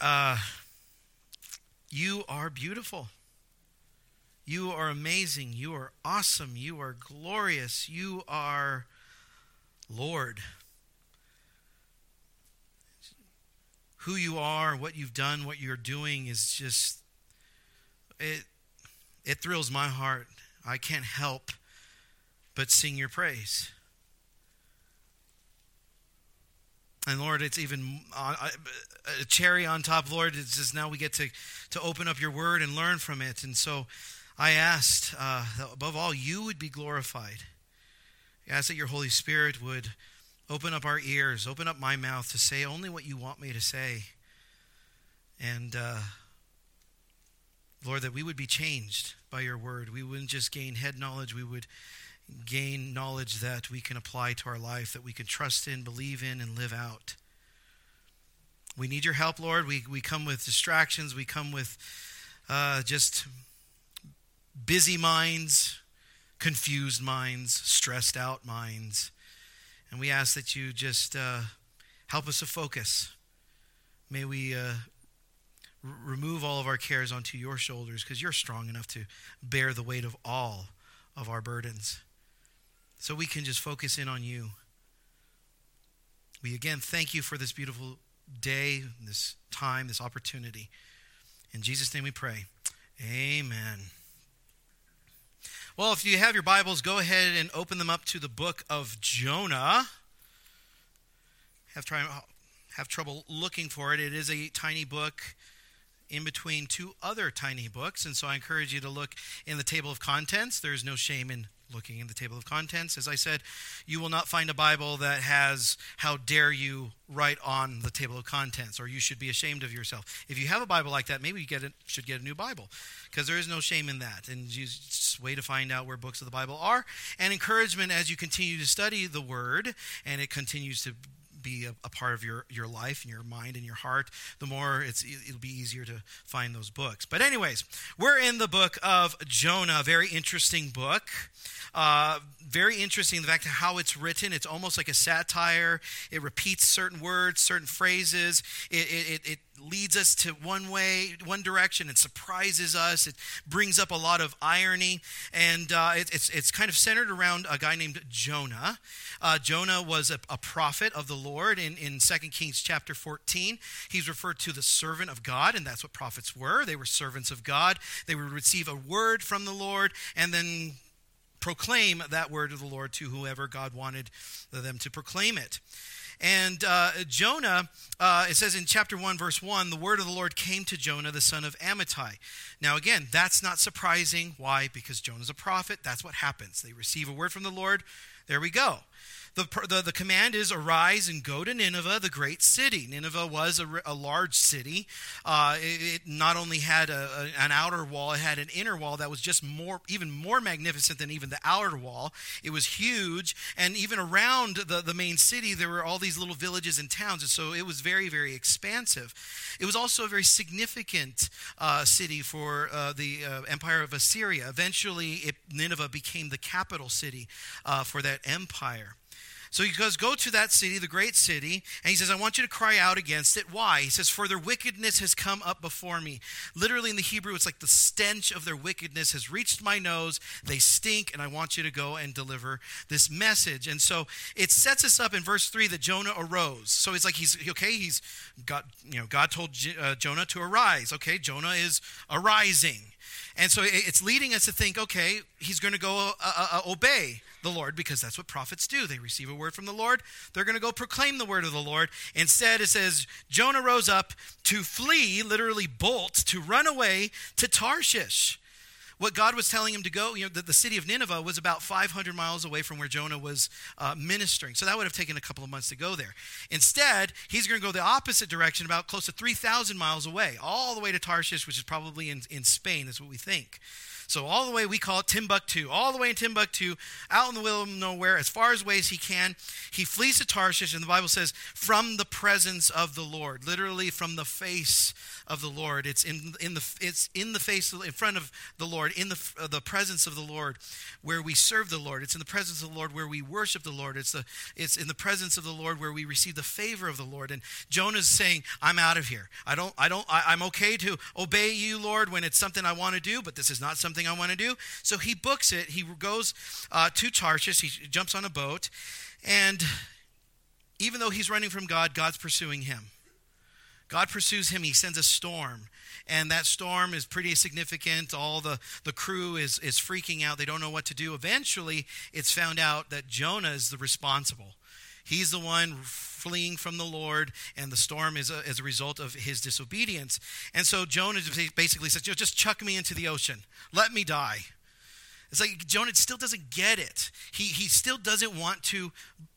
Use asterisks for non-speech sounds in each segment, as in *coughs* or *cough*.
Uh, you are beautiful. You are amazing. You are awesome. You are glorious. You are Lord. Who you are, what you've done, what you're doing is just it it thrills my heart. I can't help but sing your praise. And Lord, it's even a cherry on top, Lord. It's just now we get to, to open up your word and learn from it. And so I asked uh, above all, you would be glorified. I asked that your Holy Spirit would open up our ears, open up my mouth to say only what you want me to say. And uh, Lord, that we would be changed by your word. We wouldn't just gain head knowledge, we would gain knowledge that we can apply to our life, that we can trust in, believe in, and live out. We need your help, Lord. We, we come with distractions, we come with uh, just busy minds, confused minds, stressed out minds. And we ask that you just uh, help us to focus. May we uh, r- remove all of our cares onto your shoulders because you're strong enough to bear the weight of all of our burdens so we can just focus in on you. We again thank you for this beautiful day, this time, this opportunity. In Jesus' name we pray. Amen. Well, if you have your Bibles, go ahead and open them up to the book of Jonah. Have, try, have trouble looking for it. It is a tiny book in between two other tiny books, and so I encourage you to look in the table of contents. There's no shame in looking in the table of contents. As I said, you will not find a Bible that has how dare you write on the table of contents or you should be ashamed of yourself. If you have a Bible like that, maybe you get it, should get a new Bible because there is no shame in that. And just way to find out where books of the Bible are and encouragement as you continue to study the word and it continues to be a, a, part of your, your life and your mind and your heart, the more it's, it'll be easier to find those books. But, anyways, we're in the book of Jonah, very interesting book. Uh, very interesting the fact how it's written. It's almost like a satire. It repeats certain words, certain phrases. It, it, it leads us to one way, one direction. It surprises us. It brings up a lot of irony. And uh, it, it's, it's kind of centered around a guy named Jonah. Uh, Jonah was a, a, prophet of the Lord in, in 2 Kings chapter 14. He's referred to the servant of God, and that's what prophets were. They were servants of God. They would receive a word from the Lord and then proclaim that word of the Lord to whoever God wanted them to proclaim it. And uh, Jonah, uh, it says in chapter 1, verse 1, the word of the Lord came to Jonah, the son of Amittai. Now, again, that's not surprising. Why? Because Jonah's a prophet. That's what happens. They receive a word from the Lord. There we go. The, the, the, command is arise and go to Nineveh, the great city. Nineveh was a, a large city. Uh, it, it, not only had a, a, an outer wall, it had an inner wall that was just more, even more magnificent than even the outer wall. It was huge, and even around the, the main city, there were all these little villages and towns, and so it was very, very expansive. It was also a very significant uh, city for uh, the uh, empire of Assyria. Eventually, it, Nineveh became the capital city uh, for that empire. So he goes, Go to that city, the great city, and he says, I want you to cry out against it. Why? He says, For their wickedness has come up before me. Literally in the Hebrew, it's like the stench of their wickedness has reached my nose. They stink, and I want you to go and deliver this message. And so it sets us up in verse 3 that Jonah arose. So it's like he's, okay, he's got, you know, God told uh, Jonah to arise. Okay, Jonah is arising. And so it's leading us to think, okay, he's going to go uh, uh, uh, obey the Lord because that's what prophets do. They receive a word from the Lord, they're going to go proclaim the word of the Lord. Instead, it says, Jonah rose up to flee, literally bolt, to run away to Tarshish. What God was telling him to go, you know, the, the city of Nineveh was about 500 miles away from where Jonah was uh, ministering. So that would have taken a couple of months to go there. Instead, he's going to go the opposite direction, about close to 3,000 miles away, all the way to Tarshish, which is probably in, in Spain, is what we think. So all the way, we call it Timbuktu, all the way in Timbuktu, out in the middle of nowhere, as far away as he can, he flees to Tarshish, and the Bible says, from the presence of the Lord, literally from the face of the Lord. It's in, in the it's in the face in front of the Lord, in the uh, the presence of the Lord, where we serve the Lord. It's in the presence of the Lord where we worship the Lord. It's the it's in the presence of the Lord where we receive the favor of the Lord. And Jonah's saying, "I'm out of here. I don't I don't I, I'm okay to obey you, Lord, when it's something I want to do, but this is not something I want to do." So he books it. He goes uh, to Tarshish. He jumps on a boat, and even though he's running from God, God's pursuing him. God pursues him. He sends a storm. And that storm is pretty significant. All the, the crew is, is freaking out. They don't know what to do. Eventually, it's found out that Jonah is the responsible. He's the one fleeing from the Lord, and the storm is a, a result of his disobedience. And so Jonah basically says, Just chuck me into the ocean. Let me die. It's like Jonah still doesn't get it. He, he still doesn't want to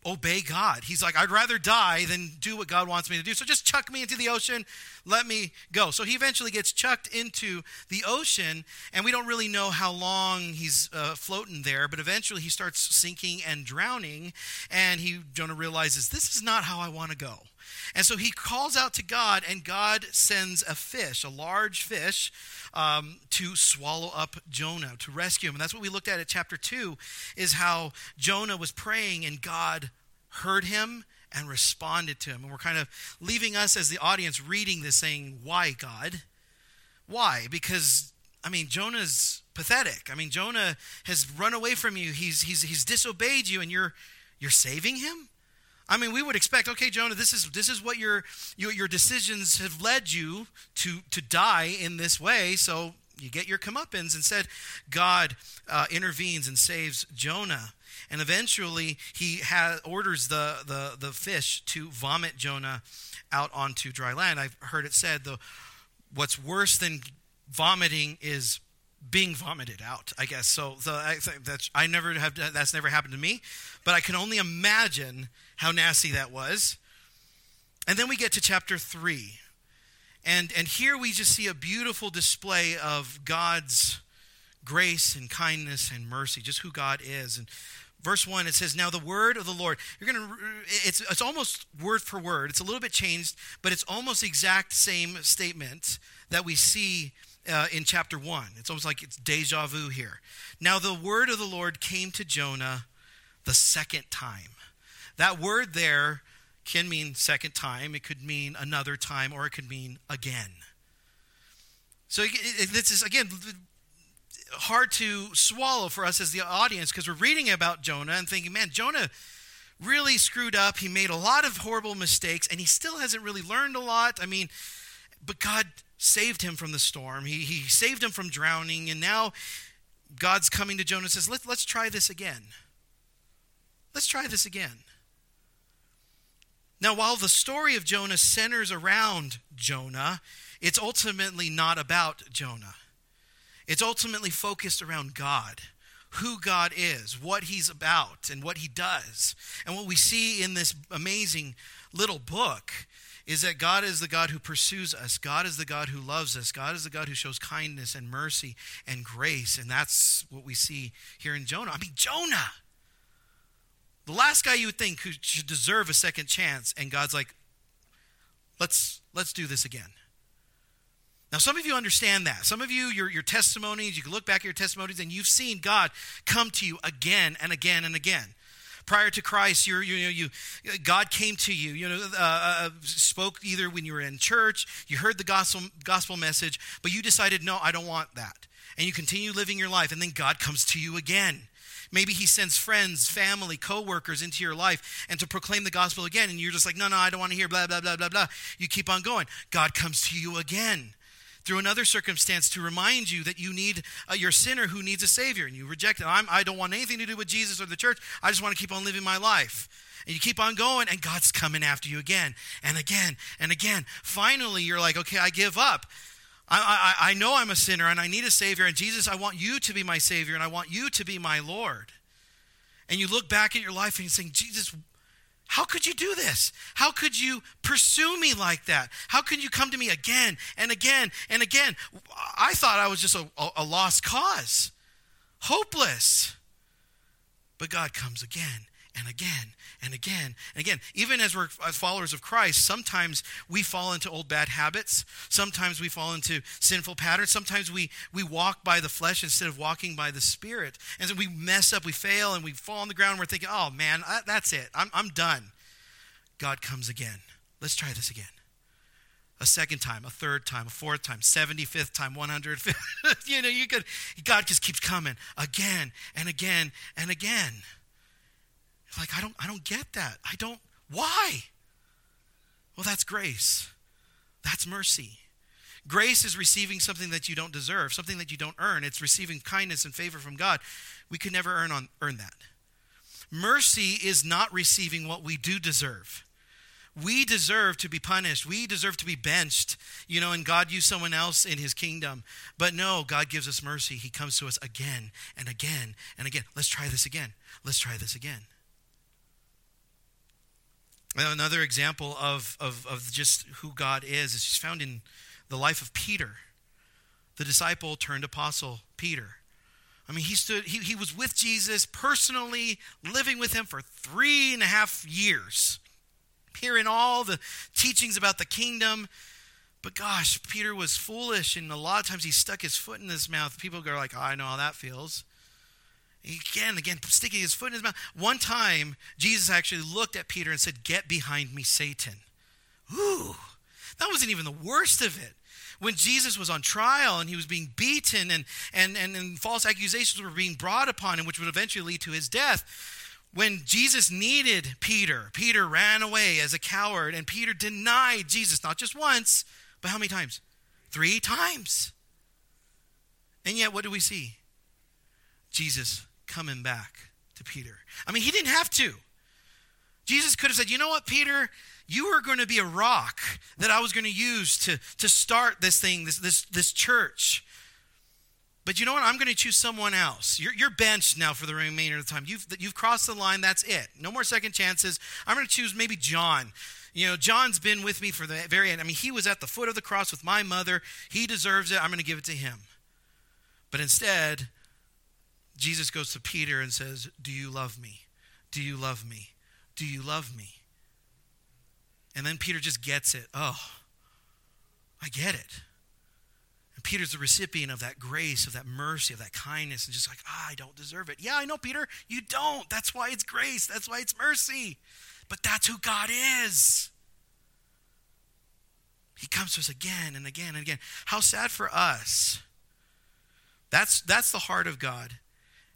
obey God. He's like, I'd rather die than do what God wants me to do. So just chuck me into the ocean. Let me go. So he eventually gets chucked into the ocean, and we don't really know how long he's uh, floating there, but eventually he starts sinking and drowning, and he Jonah realizes this is not how I want to go. And so he calls out to God, and God sends a fish, a large fish, um, to swallow up Jonah, to rescue him. And that's what we looked at at chapter 2, is how Jonah was praying, and God heard him and responded to him. And we're kind of leaving us as the audience reading this saying, Why, God? Why? Because, I mean, Jonah's pathetic. I mean, Jonah has run away from you, he's, he's, he's disobeyed you, and you're, you're saving him? I mean, we would expect, okay, Jonah, this is this is what your your, your decisions have led you to to die in this way. So you get your comeuppance. Instead, God uh, intervenes and saves Jonah, and eventually he has, orders the, the the fish to vomit Jonah out onto dry land. I've heard it said the what's worse than vomiting is being vomited out i guess so, so I, that's i never have that's never happened to me but i can only imagine how nasty that was. And then we get to chapter 3. And, and here we just see a beautiful display of God's grace and kindness and mercy, just who God is. And verse 1 it says now the word of the lord you're going to it's it's almost word for word it's a little bit changed but it's almost exact same statement that we see uh, in chapter 1 it's almost like it's deja vu here now the word of the lord came to jonah the second time that word there can mean second time, it could mean another time, or it could mean again. So this is, again, hard to swallow for us as the audience because we're reading about Jonah and thinking, man, Jonah really screwed up. He made a lot of horrible mistakes, and he still hasn't really learned a lot. I mean, but God saved him from the storm. He, he saved him from drowning, and now God's coming to Jonah and says, Let, let's try this again. Let's try this again. Now, while the story of Jonah centers around Jonah, it's ultimately not about Jonah. It's ultimately focused around God, who God is, what he's about, and what he does. And what we see in this amazing little book is that God is the God who pursues us. God is the God who loves us. God is the God who shows kindness and mercy and grace. And that's what we see here in Jonah. I mean, Jonah the last guy you would think who should deserve a second chance, and God's like, let's let's do this again. Now, some of you understand that. Some of you, your, your testimonies, you can look back at your testimonies and you've seen God come to you again and again and again. Prior to Christ, you you know, you, God came to you, you know, uh, uh, spoke either when you were in church, you heard the gospel, gospel message, but you decided, no, I don't want that. And you continue living your life, and then God comes to you again. Maybe he sends friends, family, coworkers into your life and to proclaim the gospel again. And you're just like, no, no, I don't want to hear blah, blah, blah, blah, blah. You keep on going. God comes to you again through another circumstance to remind you that you need uh, your sinner who needs a savior. And you reject it. I'm, I don't want anything to do with Jesus or the church. I just want to keep on living my life. And you keep on going, and God's coming after you again and again and again. Finally, you're like, okay, I give up. I, I, I know I'm a sinner and I need a Savior. And Jesus, I want you to be my Savior and I want you to be my Lord. And you look back at your life and you're saying, Jesus, How could you do this? How could you pursue me like that? How could you come to me again and again and again? I thought I was just a, a, a lost cause, hopeless. But God comes again and again and again and again. Even as we're followers of Christ, sometimes we fall into old bad habits. Sometimes we fall into sinful patterns. Sometimes we, we walk by the flesh instead of walking by the Spirit. And so we mess up, we fail, and we fall on the ground. And we're thinking, oh man, that's it. I'm, I'm done. God comes again. Let's try this again. A second time, a third time, a fourth time, 75th time, 105th. *laughs* you know, you could, God just keeps coming again and again and again. Like, I don't, I don't get that. I don't, why? Well, that's grace. That's mercy. Grace is receiving something that you don't deserve, something that you don't earn. It's receiving kindness and favor from God. We could never earn, on, earn that. Mercy is not receiving what we do deserve. We deserve to be punished. We deserve to be benched, you know, and God used someone else in his kingdom. But no, God gives us mercy. He comes to us again and again and again. Let's try this again. Let's try this again. Another example of, of, of just who God is is just found in the life of Peter, the disciple turned apostle Peter. I mean, he stood, he, he was with Jesus personally, living with him for three and a half years, hearing all the teachings about the kingdom. But gosh, Peter was foolish, and a lot of times he stuck his foot in his mouth. People go like, oh, I know how that feels. Again, again, sticking his foot in his mouth. One time, Jesus actually looked at Peter and said, Get behind me, Satan. Ooh, that wasn't even the worst of it. When Jesus was on trial and he was being beaten and, and, and, and false accusations were being brought upon him, which would eventually lead to his death, when Jesus needed Peter, Peter ran away as a coward, and Peter denied Jesus not just once, but how many times? Three times. And yet, what do we see? Jesus coming back to Peter. I mean, he didn't have to. Jesus could have said, You know what, Peter? You are going to be a rock that I was going to use to, to start this thing, this, this, this church. But you know what? I'm going to choose someone else. You're, you're benched now for the remainder of the time. You've, you've crossed the line. That's it. No more second chances. I'm going to choose maybe John. You know, John's been with me for the very end. I mean, he was at the foot of the cross with my mother. He deserves it. I'm going to give it to him. But instead, Jesus goes to Peter and says, Do you love me? Do you love me? Do you love me? And then Peter just gets it. Oh, I get it. And Peter's the recipient of that grace, of that mercy, of that kindness, and just like, ah, I don't deserve it. Yeah, I know, Peter, you don't. That's why it's grace. That's why it's mercy. But that's who God is. He comes to us again and again and again. How sad for us. That's, that's the heart of God.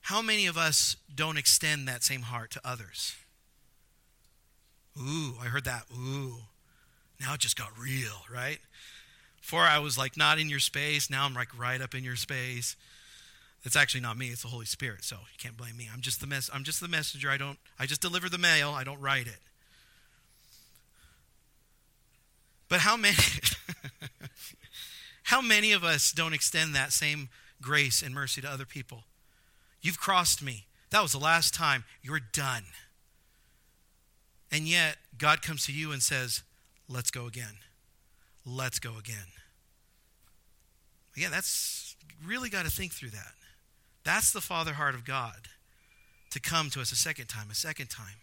How many of us don't extend that same heart to others? Ooh, I heard that. Ooh. Now it just got real, right? Before I was like not in your space. Now I'm like right up in your space. It's actually not me, it's the Holy Spirit, so you can't blame me. I'm just the mess I'm just the messenger. I don't I just deliver the mail, I don't write it. But how many *laughs* how many of us don't extend that same grace and mercy to other people? You've crossed me. That was the last time. You're done. And yet, God comes to you and says, Let's go again. Let's go again. Yeah, that's really got to think through that. That's the father heart of God to come to us a second time, a second time.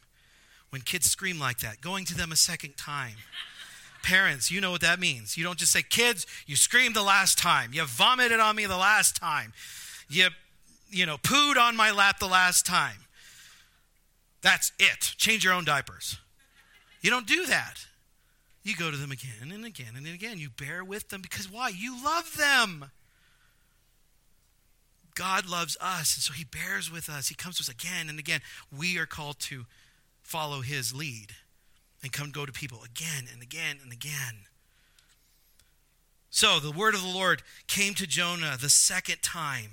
When kids scream like that, going to them a second time. Parents, you know what that means. You don't just say, Kids, you screamed the last time. You vomited on me the last time. You you know, pooed on my lap the last time. That's it. Change your own diapers. You don't do that. You go to them again and again and again. You bear with them because why? You love them. God loves us, and so He bears with us. He comes to us again and again. We are called to follow His lead and come go to people again and again and again. So the word of the Lord came to Jonah the second time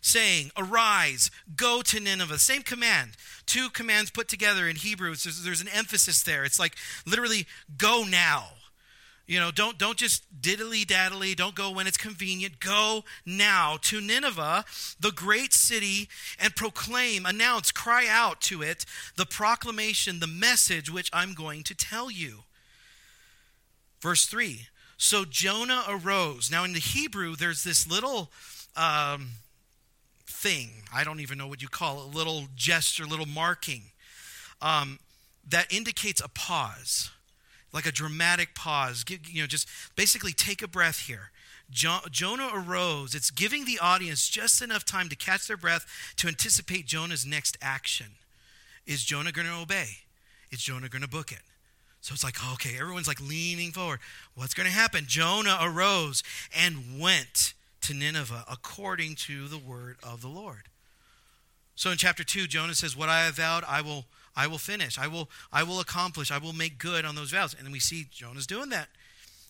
saying, Arise, go to Nineveh. Same command. Two commands put together in Hebrew. There's, there's an emphasis there. It's like literally, go now. You know, don't, don't just diddly daddly, don't go when it's convenient. Go now to Nineveh, the great city, and proclaim, announce, cry out to it the proclamation, the message which I'm going to tell you. Verse 3 So Jonah arose. Now, in the Hebrew, there's this little um, thing, I don't even know what you call it, a little gesture, little marking, um, that indicates a pause like a dramatic pause. You know, just basically take a breath here. Jo- Jonah arose. It's giving the audience just enough time to catch their breath to anticipate Jonah's next action. Is Jonah going to obey? Is Jonah going to book it? So it's like, okay, everyone's like leaning forward. What's going to happen? Jonah arose and went to Nineveh according to the word of the Lord. So in chapter 2, Jonah says, What I have vowed, I will I will finish. I will, I will accomplish. I will make good on those vows. And we see Jonah's doing that.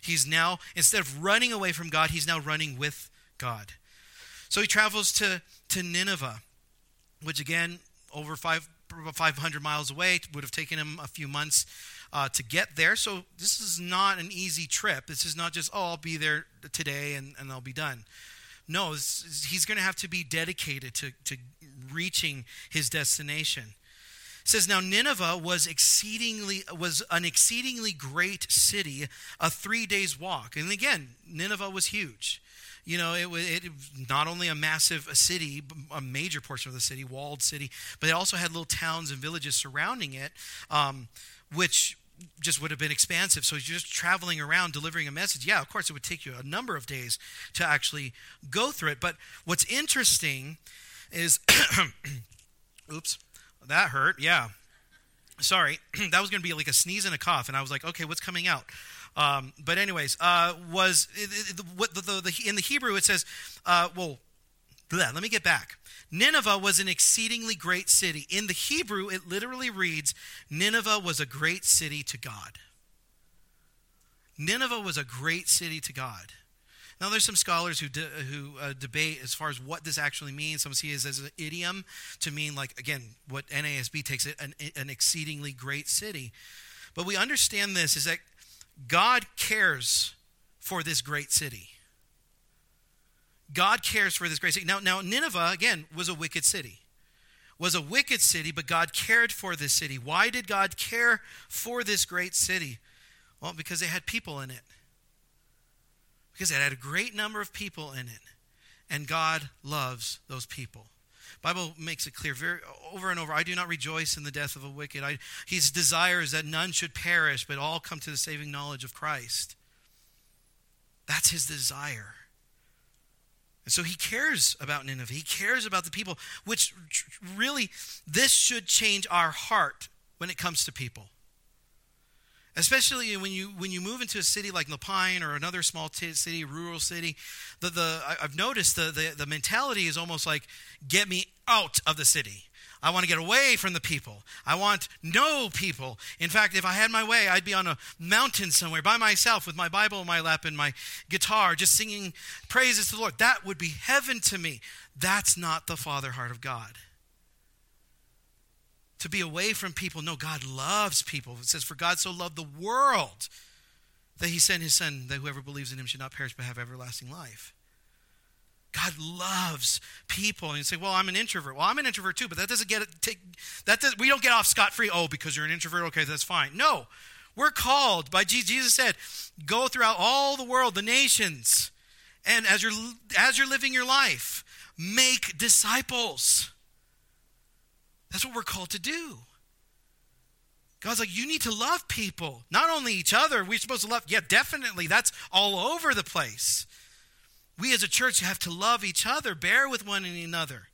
He's now, instead of running away from God, he's now running with God. So he travels to, to Nineveh, which again, over five, 500 miles away, would have taken him a few months uh, to get there. So this is not an easy trip. This is not just, oh, I'll be there today and, and I'll be done. No, he's going to have to be dedicated to, to reaching his destination. It says now Nineveh was exceedingly was an exceedingly great city, a three days walk. And again, Nineveh was huge. You know, it was it, not only a massive a city, a major portion of the city, walled city, but it also had little towns and villages surrounding it, um, which just would have been expansive. So you're just traveling around delivering a message. Yeah, of course, it would take you a number of days to actually go through it. But what's interesting is, *coughs* oops, that hurt. Yeah. Sorry. *coughs* that was going to be like a sneeze and a cough. And I was like, okay, what's coming out? Um, but, anyways, uh, was it, it, what the, the, the, in the Hebrew it says, uh, well, bleh, let me get back. Nineveh was an exceedingly great city. In the Hebrew, it literally reads, Nineveh was a great city to God. Nineveh was a great city to God. Now, there's some scholars who de- who uh, debate as far as what this actually means. Some see it as an idiom to mean, like again, what NASB takes it an, an exceedingly great city. But we understand this is that God cares for this great city. God cares for this great city. Now, now Nineveh again was a wicked city. Was a wicked city, but God cared for this city. Why did God care for this great city? Well, because they had people in it because it had a great number of people in it and god loves those people bible makes it clear very over and over i do not rejoice in the death of a wicked I, his desire is that none should perish but all come to the saving knowledge of christ that's his desire and so he cares about nineveh he cares about the people which really this should change our heart when it comes to people especially when you when you move into a city like La Pine or another small t- city, rural city. The the I've noticed the, the the mentality is almost like get me out of the city. I want to get away from the people. I want no people. In fact, if I had my way, I'd be on a mountain somewhere by myself with my Bible in my lap and my guitar, just singing praises to the Lord. That would be heaven to me. That's not the father heart of God to be away from people. No, God loves people. It says, For God so loved the world that he sent his son, that whoever believes in him should not perish but have everlasting life. God loves people. And you say, well, I'm an introvert. Well, I'm an introvert too, but that doesn't get it, take, that does, we don't get off scot free. Oh, because you're an introvert, okay, that's fine. No, we're called by Jesus. Jesus said, go throughout all the world, the nations, and as you're, as you're living your life, make disciples. That's what we're called to do. God's like, you need to love people, not only each other. We're supposed to love, yeah, definitely. That's all over the place. We as a church have to love each other, bear with one another.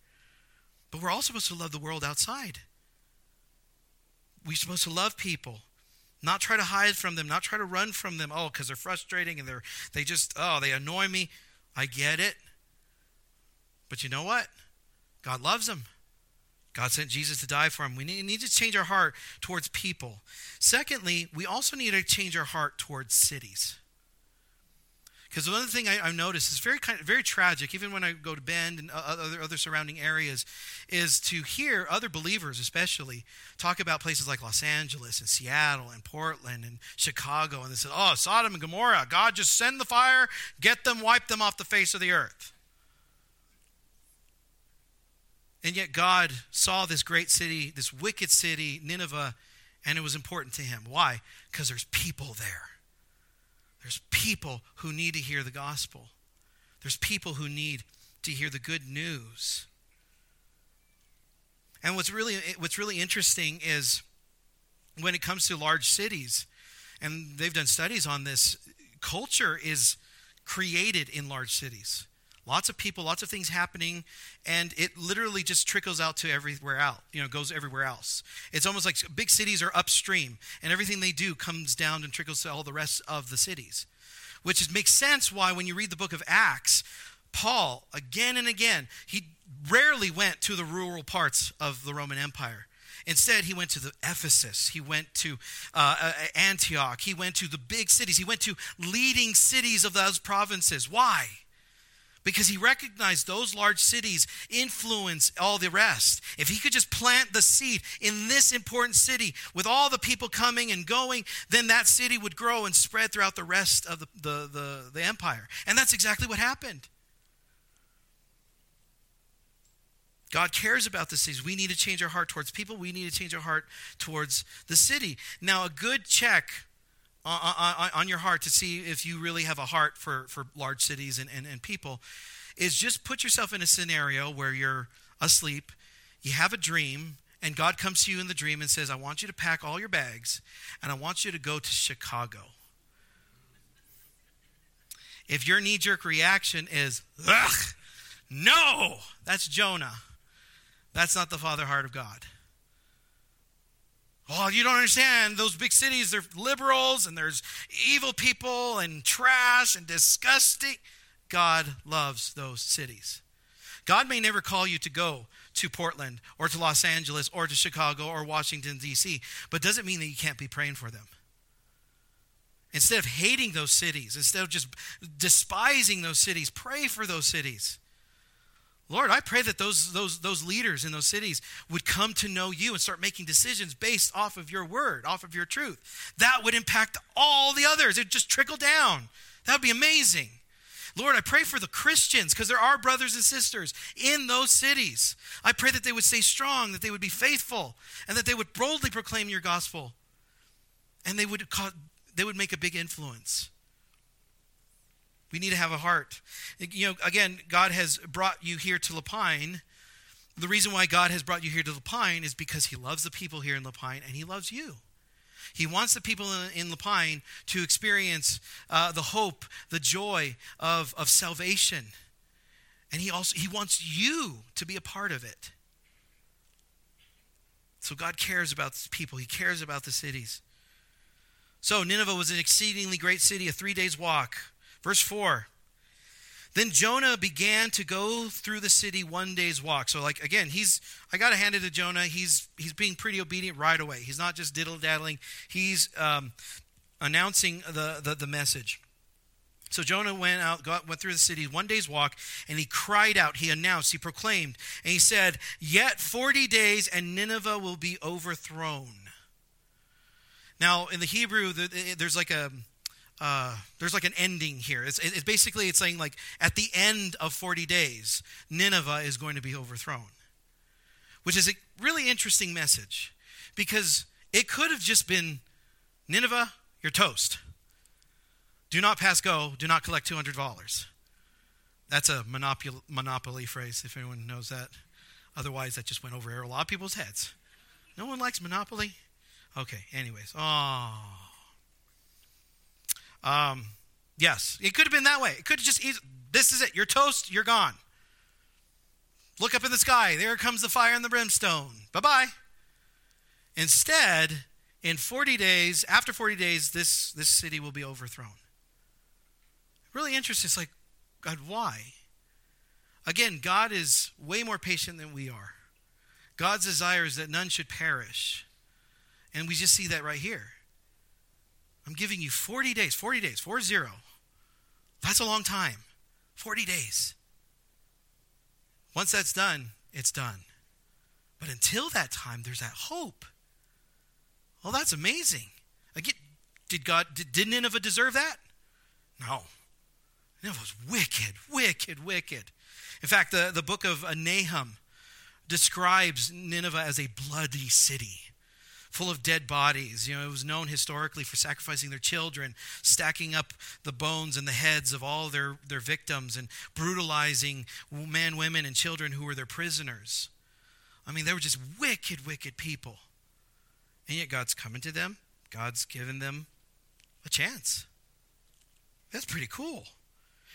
But we're also supposed to love the world outside. We're supposed to love people, not try to hide from them, not try to run from them. Oh, because they're frustrating and they're they just oh they annoy me. I get it, but you know what? God loves them. God sent Jesus to die for him. We need to change our heart towards people. Secondly, we also need to change our heart towards cities. Because one thing I, I noticed is very kind, very tragic, even when I go to Bend and other other surrounding areas, is to hear other believers, especially, talk about places like Los Angeles and Seattle and Portland and Chicago, and they say, "Oh, Sodom and Gomorrah, God just send the fire, get them, wipe them off the face of the earth." And yet God saw this great city, this wicked city, Nineveh, and it was important to Him. Why? Because there's people there. There's people who need to hear the gospel. There's people who need to hear the good news. And what's really what's really interesting is when it comes to large cities, and they've done studies on this, culture is created in large cities. Lots of people, lots of things happening, and it literally just trickles out to everywhere else, You know, goes everywhere else. It's almost like big cities are upstream, and everything they do comes down and trickles to all the rest of the cities. Which is, makes sense why when you read the book of Acts, Paul, again and again, he rarely went to the rural parts of the Roman Empire. Instead, he went to the Ephesus. He went to uh, uh Antioch. He went to the big cities. He went to leading cities of those provinces. Why? Because he recognized those large cities influence all the rest. If he could just plant the seed in this important city with all the people coming and going, then that city would grow and spread throughout the rest of the, the, the, the empire. And that's exactly what happened. God cares about the cities. We need to change our heart towards people. We need to change our heart towards the city. Now, a good check on, your heart to see if you really have a heart for, for large cities and, and, and people is just put yourself in a scenario where you're asleep, you have a dream, and God comes to you in the dream and says, I want you to pack all your bags and I want you to go to Chicago. If your knee jerk reaction is, ugh, no, that's Jonah. That's not the father heart of God. Oh, you don't understand. Those big cities, they're liberals and there's evil people and trash and disgusting. God loves those cities. God may never call you to go to Portland or to Los Angeles or to Chicago or Washington, D.C., but doesn't mean that you can't be praying for them. Instead of hating those cities, instead of just despising those cities, pray for those cities. Lord, I pray that those, those, those leaders in those cities would come to know you and start making decisions based off of your word, off of your truth. That would impact all the others. It would just trickle down. That would be amazing. Lord, I pray for the Christians because there are brothers and sisters in those cities. I pray that they would stay strong, that they would be faithful, and that they would boldly proclaim your gospel. And they would, they would make a big influence. We need to have a heart. You know, again, God has brought you here to La Pine. The reason why God has brought you here to La Pine is because He loves the people here in La Pine and He loves you. He wants the people in, La Pine to experience uh, the hope, the joy of, of salvation. And he also he wants you to be a part of it. So God cares about people. He cares about the cities. So Nineveh was an exceedingly great city, a three days walk. Verse 4. Then Jonah began to go through the city one day's walk. So, like again, he's I got to hand it to Jonah. He's he's being pretty obedient right away. He's not just diddle daddling. He's um, announcing the, the the message. So Jonah went out, got, went through the city one day's walk, and he cried out. He announced, he proclaimed, and he said, "Yet forty days, and Nineveh will be overthrown." Now, in the Hebrew, there's like a uh, there's like an ending here. It's, it's basically it's saying like at the end of 40 days, Nineveh is going to be overthrown, which is a really interesting message because it could have just been Nineveh, you're toast. Do not pass go. Do not collect two hundred dollars. That's a monopoly, monopoly phrase, if anyone knows that. Otherwise, that just went over a lot of people's heads. No one likes monopoly. Okay. Anyways, oh. Um, yes, it could have been that way. It could have just, this is it. You're toast, you're gone. Look up in the sky. There comes the fire and the brimstone. Bye bye. Instead, in 40 days, after 40 days, this, this city will be overthrown. Really interesting. It's like, God, why? Again, God is way more patient than we are. God's desire is that none should perish. And we just see that right here. I'm giving you 40 days, 40 days, 4 0. That's a long time 40 days. Once that's done, it's done. But until that time, there's that hope. Well, that's amazing. Again, did God did, did Nineveh deserve that? No. Nineveh was wicked, wicked, wicked. In fact, the, the book of Nahum describes Nineveh as a bloody city full of dead bodies. You know, it was known historically for sacrificing their children, stacking up the bones and the heads of all their, their victims, and brutalizing men, women, and children who were their prisoners. I mean, they were just wicked, wicked people. And yet God's coming to them, God's given them a chance. That's pretty cool.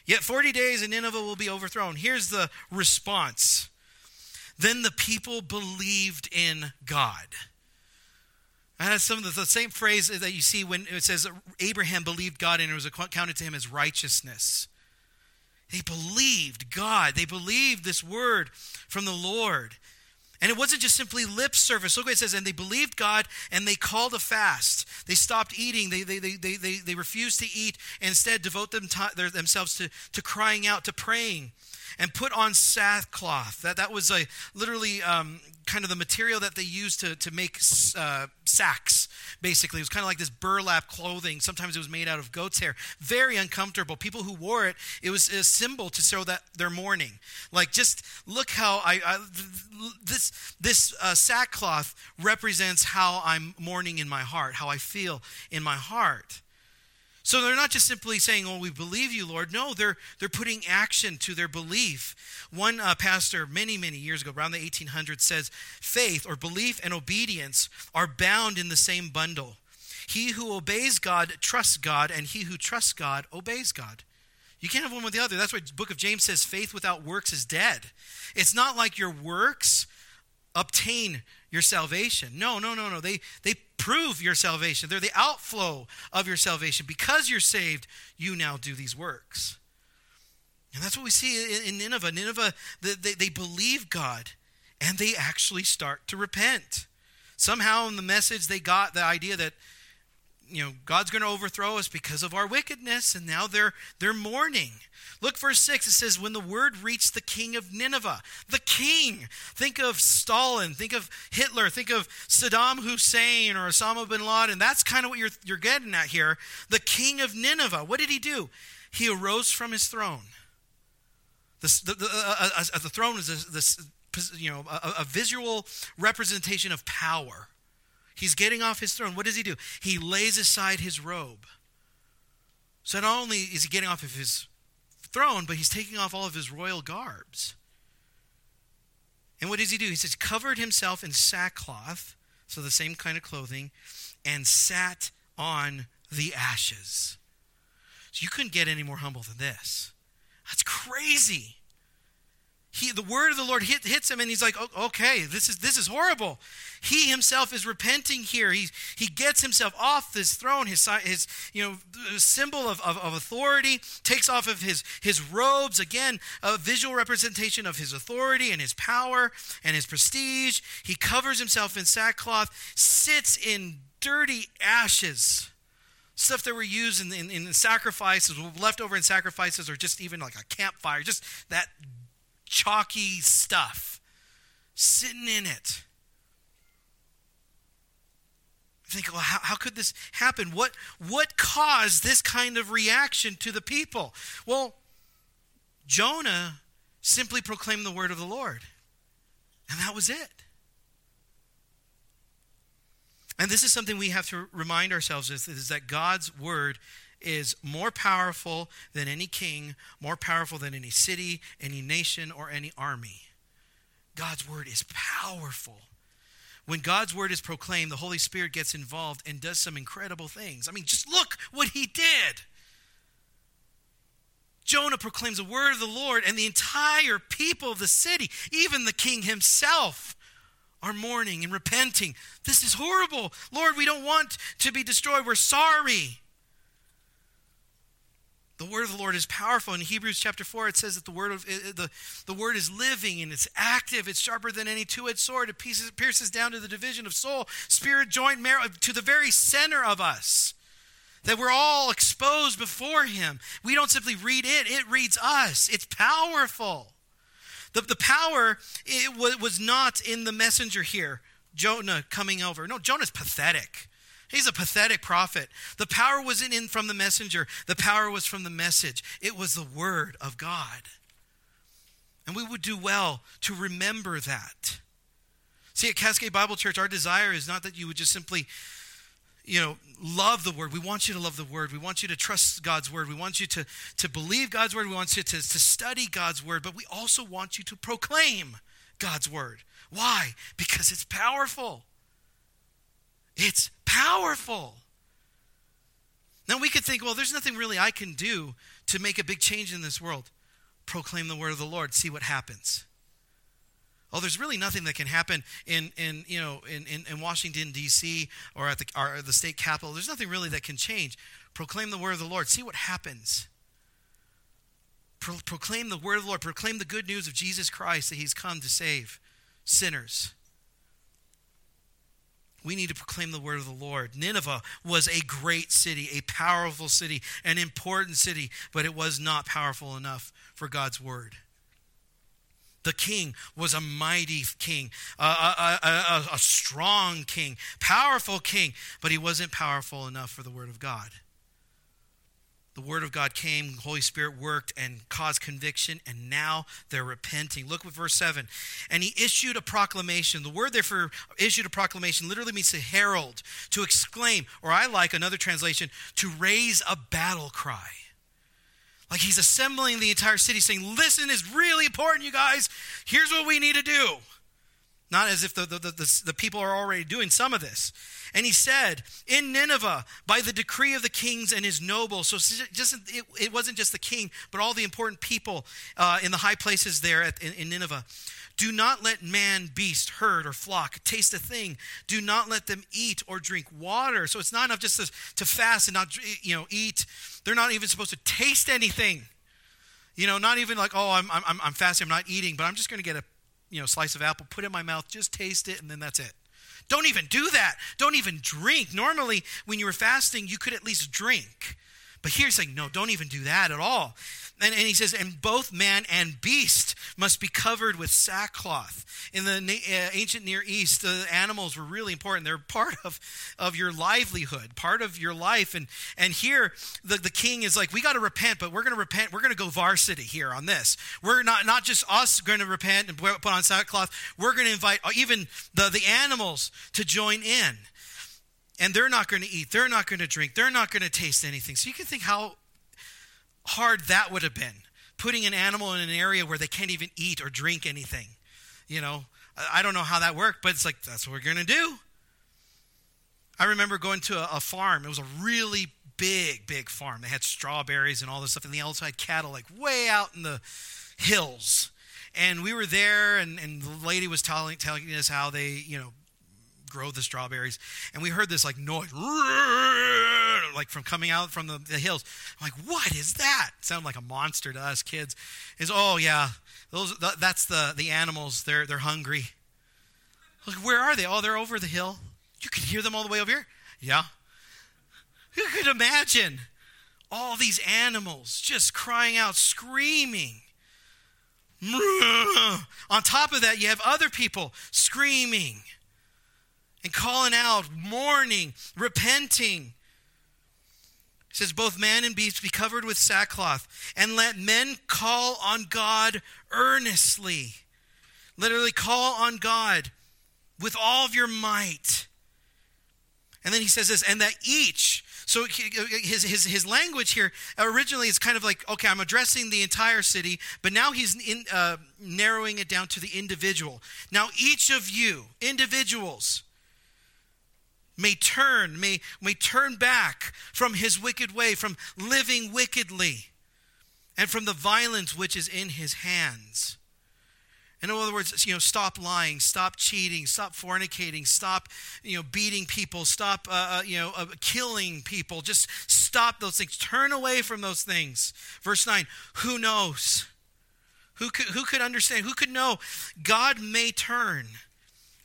Yet 40 days and Nineveh will be overthrown. Here's the response. Then the people believed in God. And that's some of the, the, same phrase that you see when it says Abraham believed God and it was accounted to him as righteousness. They believed God. They believed this word from the Lord. And it wasn't just simply lip service. Look what it says, and they believed God and they called a fast. They stopped eating. They, they, they, they, they, they refused to eat and instead devote them their, themselves to, to crying out, to praying and put on sackcloth. That, that was a, literally um, kind of the material that they used to, to make uh, sacks, basically. It was kind of like this burlap clothing. Sometimes it was made out of goat's hair. Very uncomfortable. People who wore it, it was a symbol to show that they're mourning. Like, just look how I, I this, this uh, sackcloth represents how I'm mourning in my heart, how I feel in my heart. So they're not just simply saying, "Oh, we believe you, Lord." No, they're they're putting action to their belief. One uh, pastor, many many years ago, around the 1800s, says, "Faith or belief and obedience are bound in the same bundle. He who obeys God trusts God, and he who trusts God obeys God." You can't have one with the other. That's why book of James says faith without works is dead. It's not like your works obtain your salvation. No, no, no, no. They they prove your salvation. They're the outflow of your salvation. Because you're saved, you now do these works. And that's what we see in Nineveh. Nineveh, they, they believe God and they actually start to repent. Somehow in the message, they got the idea that you know God's going to overthrow us because of our wickedness, and now they're they're mourning. Look, verse 6, it says, When the word reached the king of Nineveh, the king, think of Stalin, think of Hitler, think of Saddam Hussein or Osama bin Laden. That's kind of what you're, you're getting at here. The king of Nineveh, what did he do? He arose from his throne. The, the, the, uh, uh, uh the throne is this, you know, a, a visual representation of power. He's getting off his throne. What does he do? He lays aside his robe. So not only is he getting off of his throne, but he's taking off all of his royal garbs. And what does he do? He says, covered himself in sackcloth, so the same kind of clothing, and sat on the ashes. So you couldn't get any more humble than this. That's crazy he, the word of the Lord hit, hits him, and he's like, "Okay, this is this is horrible." He himself is repenting here. He he gets himself off this throne, his his you know symbol of, of, of authority, takes off of his his robes again, a visual representation of his authority and his power and his prestige. He covers himself in sackcloth, sits in dirty ashes stuff that were used in, in, in, sacrifices, left over in sacrifices, or just even like a campfire, just that chalky stuff sitting in it. I think, well, how, how could this happen? What, what caused this kind of reaction to the people? Well, Jonah simply proclaimed the word of the Lord, and that was it. And this is something we have to remind ourselves is, is that God's word is more powerful than any king, more powerful than any city, any nation, or any army. God's word is powerful. When God's word is proclaimed, the Holy Spirit gets involved and does some incredible things. I mean, just look what he did. Jonah proclaims the word of the Lord, and the entire people of the city, even the king himself, are mourning and repenting. This is horrible. Lord, we don't want to be destroyed. We're sorry. The word of the Lord is powerful. In Hebrews chapter 4, it says that the word of the, the word is living and it's active. It's sharper than any two-edged sword. It pierces, pierces down to the division of soul, spirit, joint, marrow, to the very center of us. that we're all exposed before him. We don't simply read it, it reads us. It's powerful. The, the power it was, was not in the messenger here, Jonah coming over. No, Jonah's pathetic. He's a pathetic prophet. The power wasn't in from the messenger, the power was from the message. It was the word of God. And we would do well to remember that. See, at Cascade Bible Church, our desire is not that you would just simply you know, love the word. We want you to love the word. We want you to trust God's word. We want you to, to believe God's word. We want you to, to study God's word, but we also want you to proclaim God's word. Why? Because it's powerful. It's powerful. Now we could think, well, there's nothing really I can do to make a big change in this world. Proclaim the word of the Lord, see what happens. Oh, there's really nothing that can happen in, in you know in, in, in Washington D.C. or at the or the state capitol. There's nothing really that can change. Proclaim the word of the Lord. See what happens. Pro- proclaim the word of the Lord. Proclaim the good news of Jesus Christ that He's come to save sinners. We need to proclaim the word of the Lord. Nineveh was a great city, a powerful city, an important city, but it was not powerful enough for God's word. The king was a mighty king, a, a, a, a, strong king, powerful king, but he wasn't powerful enough for the word of God. The word of God came, Holy Spirit worked and caused conviction, and now they're repenting. Look with verse 7. And he issued a proclamation. The word therefore issued a proclamation literally means to herald, to exclaim, or I like another translation, to raise a battle cry. Like he's assembling the entire city, saying, Listen is really important, you guys. Here's what we need to do. Not as if the, the, the, the, people are already doing some of this. And he said, In Nineveh, by the decree of the kings and his nobles, so just, it, it wasn't just the king, but all the important people uh, in the high places there at, in, in Nineveh. Do not let man, beast, herd, or flock taste a thing. Do not let them eat or drink water. So it's not enough just to, to fast and not you know eat. They're not even supposed to taste anything. You know, not even like, oh, I'm, I'm, I'm fasting, I'm not eating, but I'm just going to get a you know slice of apple, put it in my mouth, just taste it, and then that's it. Don't even do that. Don't even drink. Normally, when you were fasting, you could at least drink. But here he's saying, no, don't even do that at all. And, and, he says, and both man and beast must be covered with sackcloth. In the uh, ancient Near East, the animals were really important. They're part of, of your livelihood, part of your life. And, and here, the, the king is like, we got to repent, but we're going to repent. We're going to go varsity here on this. We're not, not just us going to repent and put on sackcloth. We're going to invite even the, the animals to join in and they're not going to eat, they're not going to drink, they're not going to taste anything. So you can think how hard that would have been putting an animal in an area where they can't even eat or drink anything. You know, I don't know how that worked, but it's like, that's what we're going to do. I remember going to a, a, farm. It was a really big, big farm. They had strawberries and all this stuff, and they also had cattle like way out in the hills. And we were there, and, and the lady was telling, telling us how they, you know, grow the strawberries. And we heard this like noise, *laughs* like from coming out from the, the hills. I'm like, what is that? It sounded like a monster to us kids. Is oh yeah, those that's the the animals. They're they're hungry. Like where are they? Oh, they're over the hill. You can hear them all the way over here. Yeah. Who could imagine all these animals just crying out, screaming? *laughs* On top of that, you have other people screaming and calling out, mourning, repenting. It says, Both man and beast be covered with sackcloth, and let men call on God earnestly. Literally, call on God with all of your might. And then he says this, and that each, so his, his, his language here originally is kind of like, okay, I'm addressing the entire city, but now he's in, uh, narrowing it down to the individual. Now, each of you, individuals, may turn, may, may turn back from his wicked way, from living wickedly, and from the violence which is in his hands. In other words, you know, stop lying, stop cheating, stop fornicating, stop, you know, beating people, stop, uh, uh, you know, uh, killing people. Just stop those things. Turn away from those things. Verse 9, who knows? Who could, who could understand? Who could know? God may turn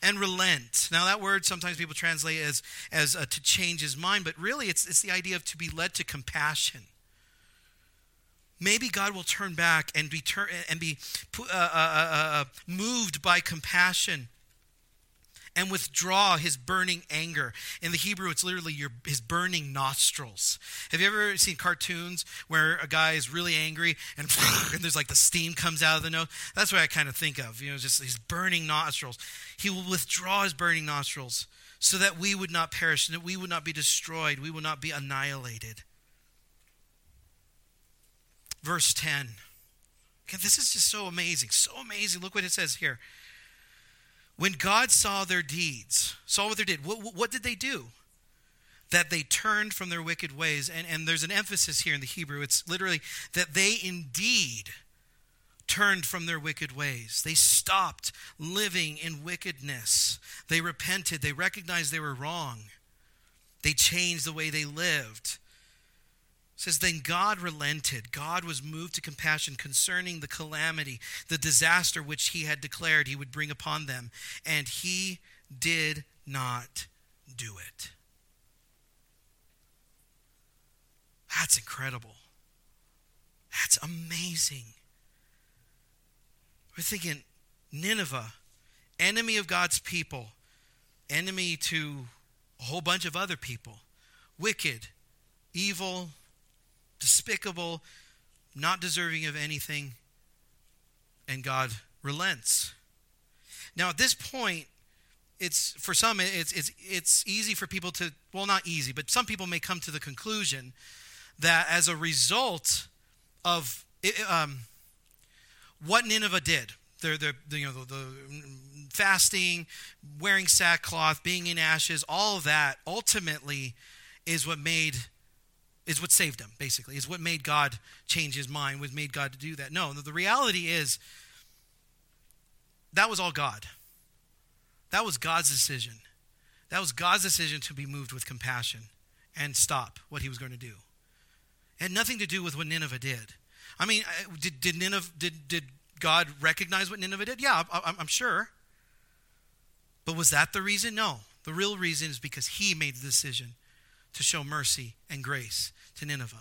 and relent. Now, that word sometimes people translate as, as uh, to change his mind, but really it's, it's the idea of to be led to compassion. Maybe God will turn back and be, tur- and be uh, uh, uh, uh, moved by compassion and withdraw his burning anger. In the Hebrew, it's literally your, his burning nostrils. Have you ever seen cartoons where a guy is really angry and, *laughs* and there's like the steam comes out of the nose? That's what I kind of think of, you know, just his burning nostrils. He will withdraw his burning nostrils so that we would not perish, and that we would not be destroyed, we would not be annihilated. Verse 10. Okay, this is just so amazing, so amazing. Look what it says here. When God saw their deeds, saw what they did, what, what did they do? That they turned from their wicked ways. And, and there's an emphasis here in the Hebrew. It's literally that they indeed turned from their wicked ways. They stopped living in wickedness. They repented. They recognized they were wrong. They changed the way they lived says then God relented. God was moved to compassion concerning the calamity, the disaster which he had declared he would bring upon them, and he did not do it. That's incredible. That's amazing. We're thinking Nineveh, enemy of God's people, enemy to a whole bunch of other people, wicked, evil, despicable, not deserving of anything, and God relents. Now, at this point, it's for some it's it's it's easy for people to well not easy but some people may come to the conclusion that as a result of um, what Nineveh did the, the, you know, the, the fasting, wearing sackcloth, being in ashes, all of that ultimately is what made is what saved him, basically, is what made God change his mind, what made God to do that. No, the reality is that was all God. That was God's decision. That was God's decision to be moved with compassion and stop what he was going to do. It had nothing to do with what Nineveh did. I mean, did, did Nineveh did, did God recognize what Nineveh did? Yeah, I, I'm sure. But was that the reason? No. The real reason is because he made the decision to show mercy and grace to Nineveh.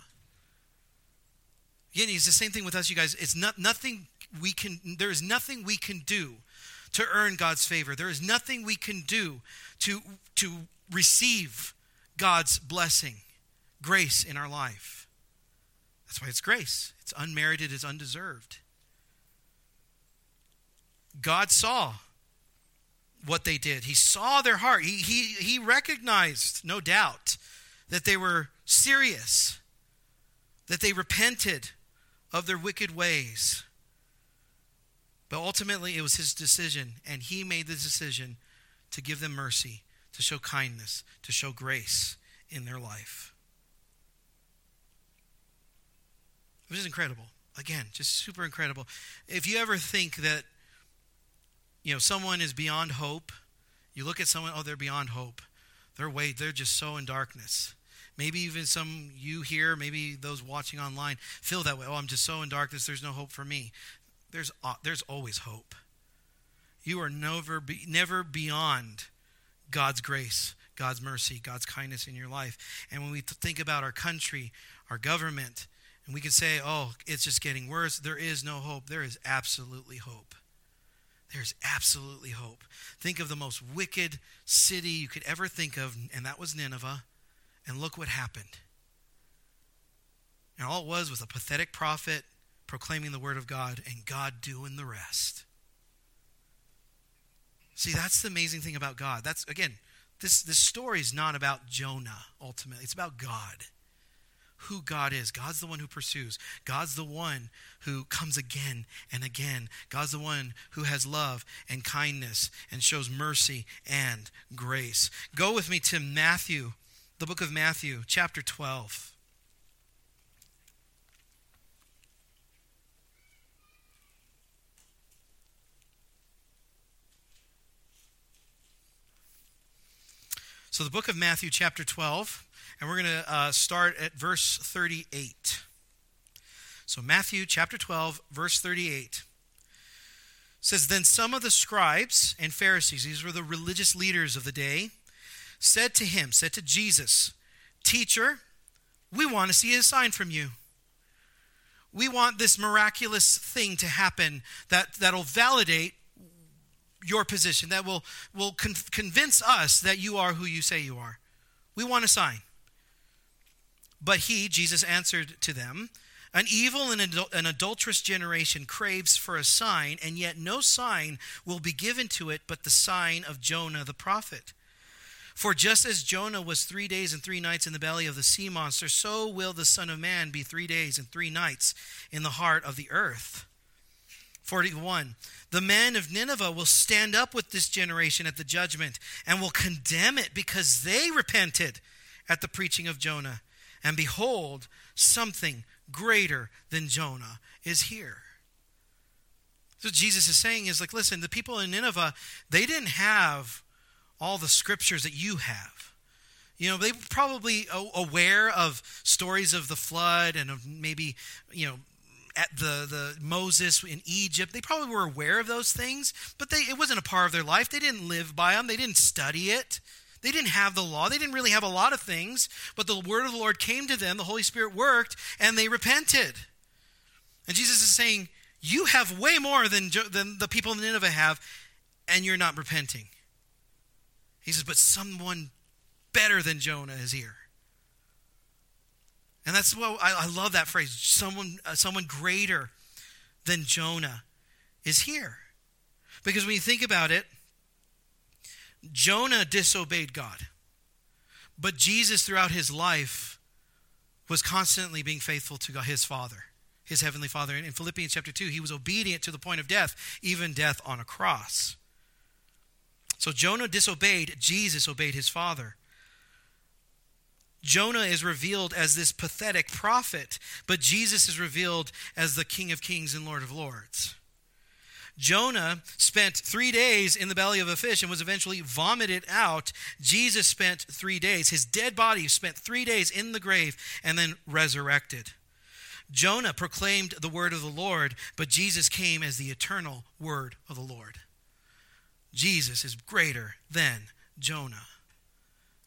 Again, it's the same thing with us, you guys. It's not nothing we can. There is nothing we can do to earn God's favor. There is nothing we can do to to receive God's blessing, grace in our life. That's why it's grace. It's unmerited. It's undeserved. God saw what they did. He saw their heart. He, he, he recognized, no doubt, that they were serious, that they repented of their wicked ways. But ultimately, it was his decision, and he made the decision to give them mercy, to show kindness, to show grace in their life. Which is incredible. Again, just super incredible. If you ever think that, you know, someone is beyond hope, you look at someone, oh, they're beyond hope. They're way, they're just so in darkness. Maybe even some you here, maybe those watching online feel that way. Oh, I'm just so in darkness. There's no hope for me. There's uh, there's always hope. You are never never beyond God's grace, God's mercy, God's kindness in your life. And when we think about our country, our government, and we can say, "Oh, it's just getting worse." There is no hope. There is absolutely hope. There's absolutely hope. Think of the most wicked city you could ever think of, and that was Nineveh. And look what happened. And all it was was a pathetic prophet proclaiming the word of God and God doing the rest. See, that's the amazing thing about God. That's again, this this story is not about Jonah ultimately. It's about God. Who God is. God's the one who pursues. God's the one who comes again and again. God's the one who has love and kindness and shows mercy and grace. Go with me to Matthew the book of Matthew, chapter 12. So, the book of Matthew, chapter 12, and we're going to uh, start at verse 38. So, Matthew, chapter 12, verse 38 says then some of the scribes and Pharisees, these were the religious leaders of the day, said to him, said to Jesus, "Teacher, we want to see a sign from you." We want this miraculous thing to happen that, that'll validate your position, that will, will con- convince us that you are who you say you are. We want a sign. But he, Jesus, answered to them, An evil and an adulterous generation craves for a sign, and yet no sign will be given to it but the sign of Jonah the prophet. For just as Jonah was three days and three nights in the belly of the sea monster, so will the Son of Man be three days and three nights in the heart of the earth. 41. The men of Nineveh will stand up with this generation at the judgment and will condemn it because they repented at the preaching of Jonah. And behold, something greater than Jonah is here. So Jesus is saying is like, listen, the people in Nineveh, they didn't have all the scriptures that you have. You know, they were probably aware of stories of the flood and of maybe, you know, at the, the Moses in Egypt. They probably were aware of those things, but they, it wasn't a part of their life. They didn't live by them. They didn't study it. They didn't have the law. They didn't really have a lot of things, but the word of the Lord came to them. The Holy Spirit worked, and they repented. And Jesus is saying, You have way more than, than the people in Nineveh have, and you're not repenting. He says, But someone better than Jonah is here. And that's what I, I love that phrase. Someone, uh, someone greater than Jonah is here. Because when you think about it, Jonah disobeyed God. But Jesus, throughout his life, was constantly being faithful to God, his Father, his Heavenly Father. And in Philippians chapter 2, he was obedient to the point of death, even death on a cross. So Jonah disobeyed, Jesus obeyed his father. Jonah is revealed as this pathetic prophet, but Jesus is revealed as the King of Kings and Lord of Lords. Jonah spent three days in the belly of a fish and was eventually vomited out. Jesus spent three days. His dead body spent three days in the grave and then resurrected. Jonah proclaimed the word of the Lord, but Jesus came as the eternal word of the Lord. Jesus is greater than Jonah.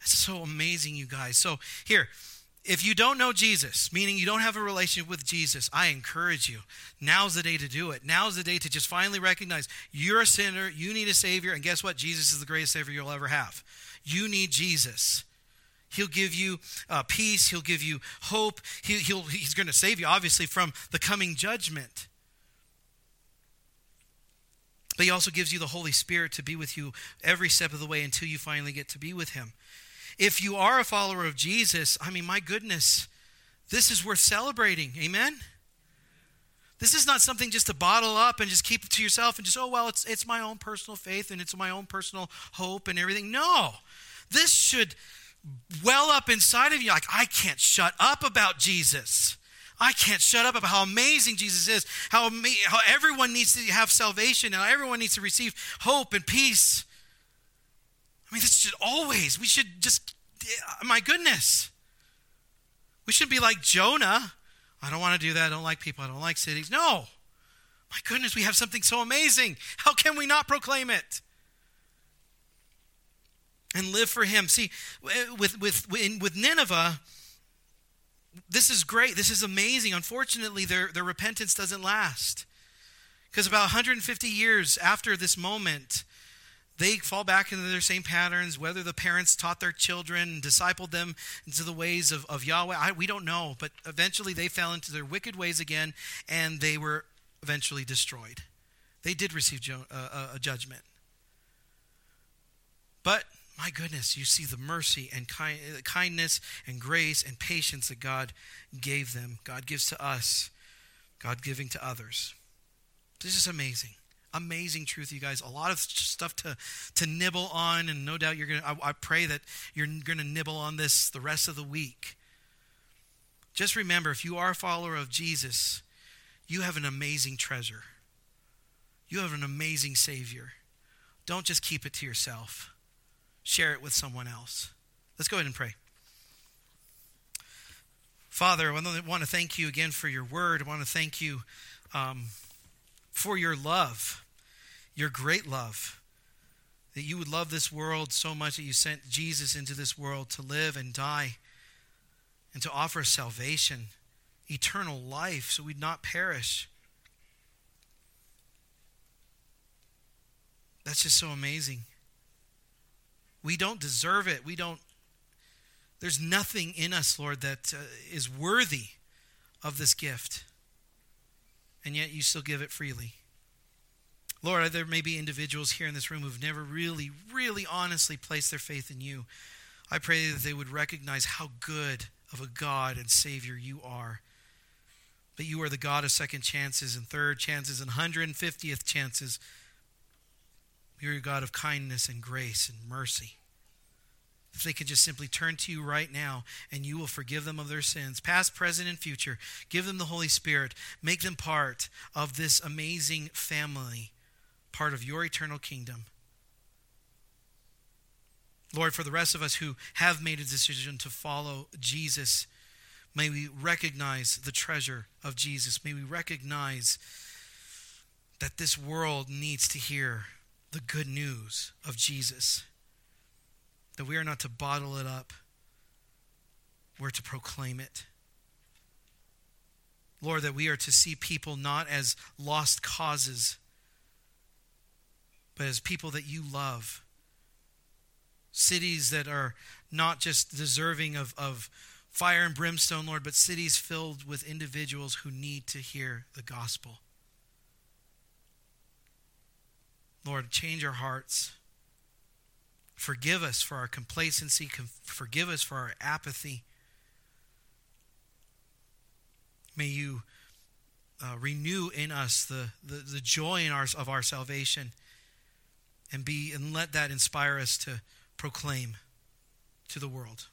That's so amazing, you guys. So, here, if you don't know Jesus, meaning you don't have a relationship with Jesus, I encourage you. Now's the day to do it. Now's the day to just finally recognize you're a sinner, you need a Savior, and guess what? Jesus is the greatest Savior you'll ever have. You need Jesus. He'll give you uh, peace. He'll give you hope. He, he'll, he's going to save you, obviously, from the coming judgment. But he also gives you the Holy Spirit to be with you every step of the way until you finally get to be with him. If you are a follower of Jesus, I mean, my goodness, this is worth celebrating. Amen? This is not something just to bottle up and just keep it to yourself and just, oh, well, it's, it's my own personal faith and it's my own personal hope and everything. No. This should well up inside of you like, I can't shut up about Jesus. I can't shut up about how amazing Jesus is, how, how everyone needs to have salvation, and everyone needs to receive hope and peace. I mean, this should always, we should just, eh, my goodness. We should be like Jonah. I don't want to do that. I don't like people. I don't like cities. No. My goodness, we have something so amazing. How can we not proclaim it? And live for Him. See, with, with, with Nineveh, this is great. This is amazing. Unfortunately, their, their repentance doesn't last. Because about 150 years after this moment, they fall back into their same patterns, whether the parents taught their children and discipled them into the ways of, of Yahweh. I, we don't know. But eventually they fell into their wicked ways again, and they were eventually destroyed. They did receive jo- uh, a judgment. My goodness, you see the mercy and kind, kindness and grace and patience that God gave them. God gives to us, God giving to others. This is amazing. Amazing truth, you guys. A lot of stuff to, to nibble on, and no doubt you're going to, I pray that you're going to nibble on this the rest of the week. Just remember if you are a follower of Jesus, you have an amazing treasure. You have an amazing Savior. Don't just keep it to yourself share it with someone else. Let's go ahead and pray. Father, I want to thank you again for your word. I want to thank you um, for your love. your great love. That you would love this world so much that you sent Jesus into this world to live and die and to offer salvation, eternal life, so we'd not perish. That's just so amazing. We don't deserve it. We don't, there's nothing in us, Lord, that uh, is worthy of this gift. And yet you still give it freely. Lord, there may be individuals here in this room who've never really, really honestly placed their faith in you. I pray that they would recognize how good of a God and Savior you are. But you are the God of second chances and third chances and 150th chances. You're a God of kindness and grace and mercy. If they could just simply turn to you right now and you will forgive them of their sins, past, present, and future, give them the Holy Spirit, make them part of this amazing family, part of your eternal kingdom. Lord, for the rest of us who have made a decision to follow Jesus, may we recognize the treasure of Jesus. May we recognize that this world needs to hear the good news of Jesus. That we are not to bottle it up, we're to proclaim it. Lord, that we are to see people not as lost causes, but as people that you love. Cities that are not just deserving of, of fire and brimstone, Lord, but cities filled with individuals who need to hear the gospel. Lord, change our hearts. Forgive us for our complacency. Forgive us for our apathy. May you uh, renew in us the, the, the joy in our, of our salvation and be and let that inspire us to proclaim to the world.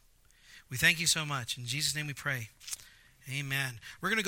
We thank you so much. In Jesus' name we pray. Amen. We're going to go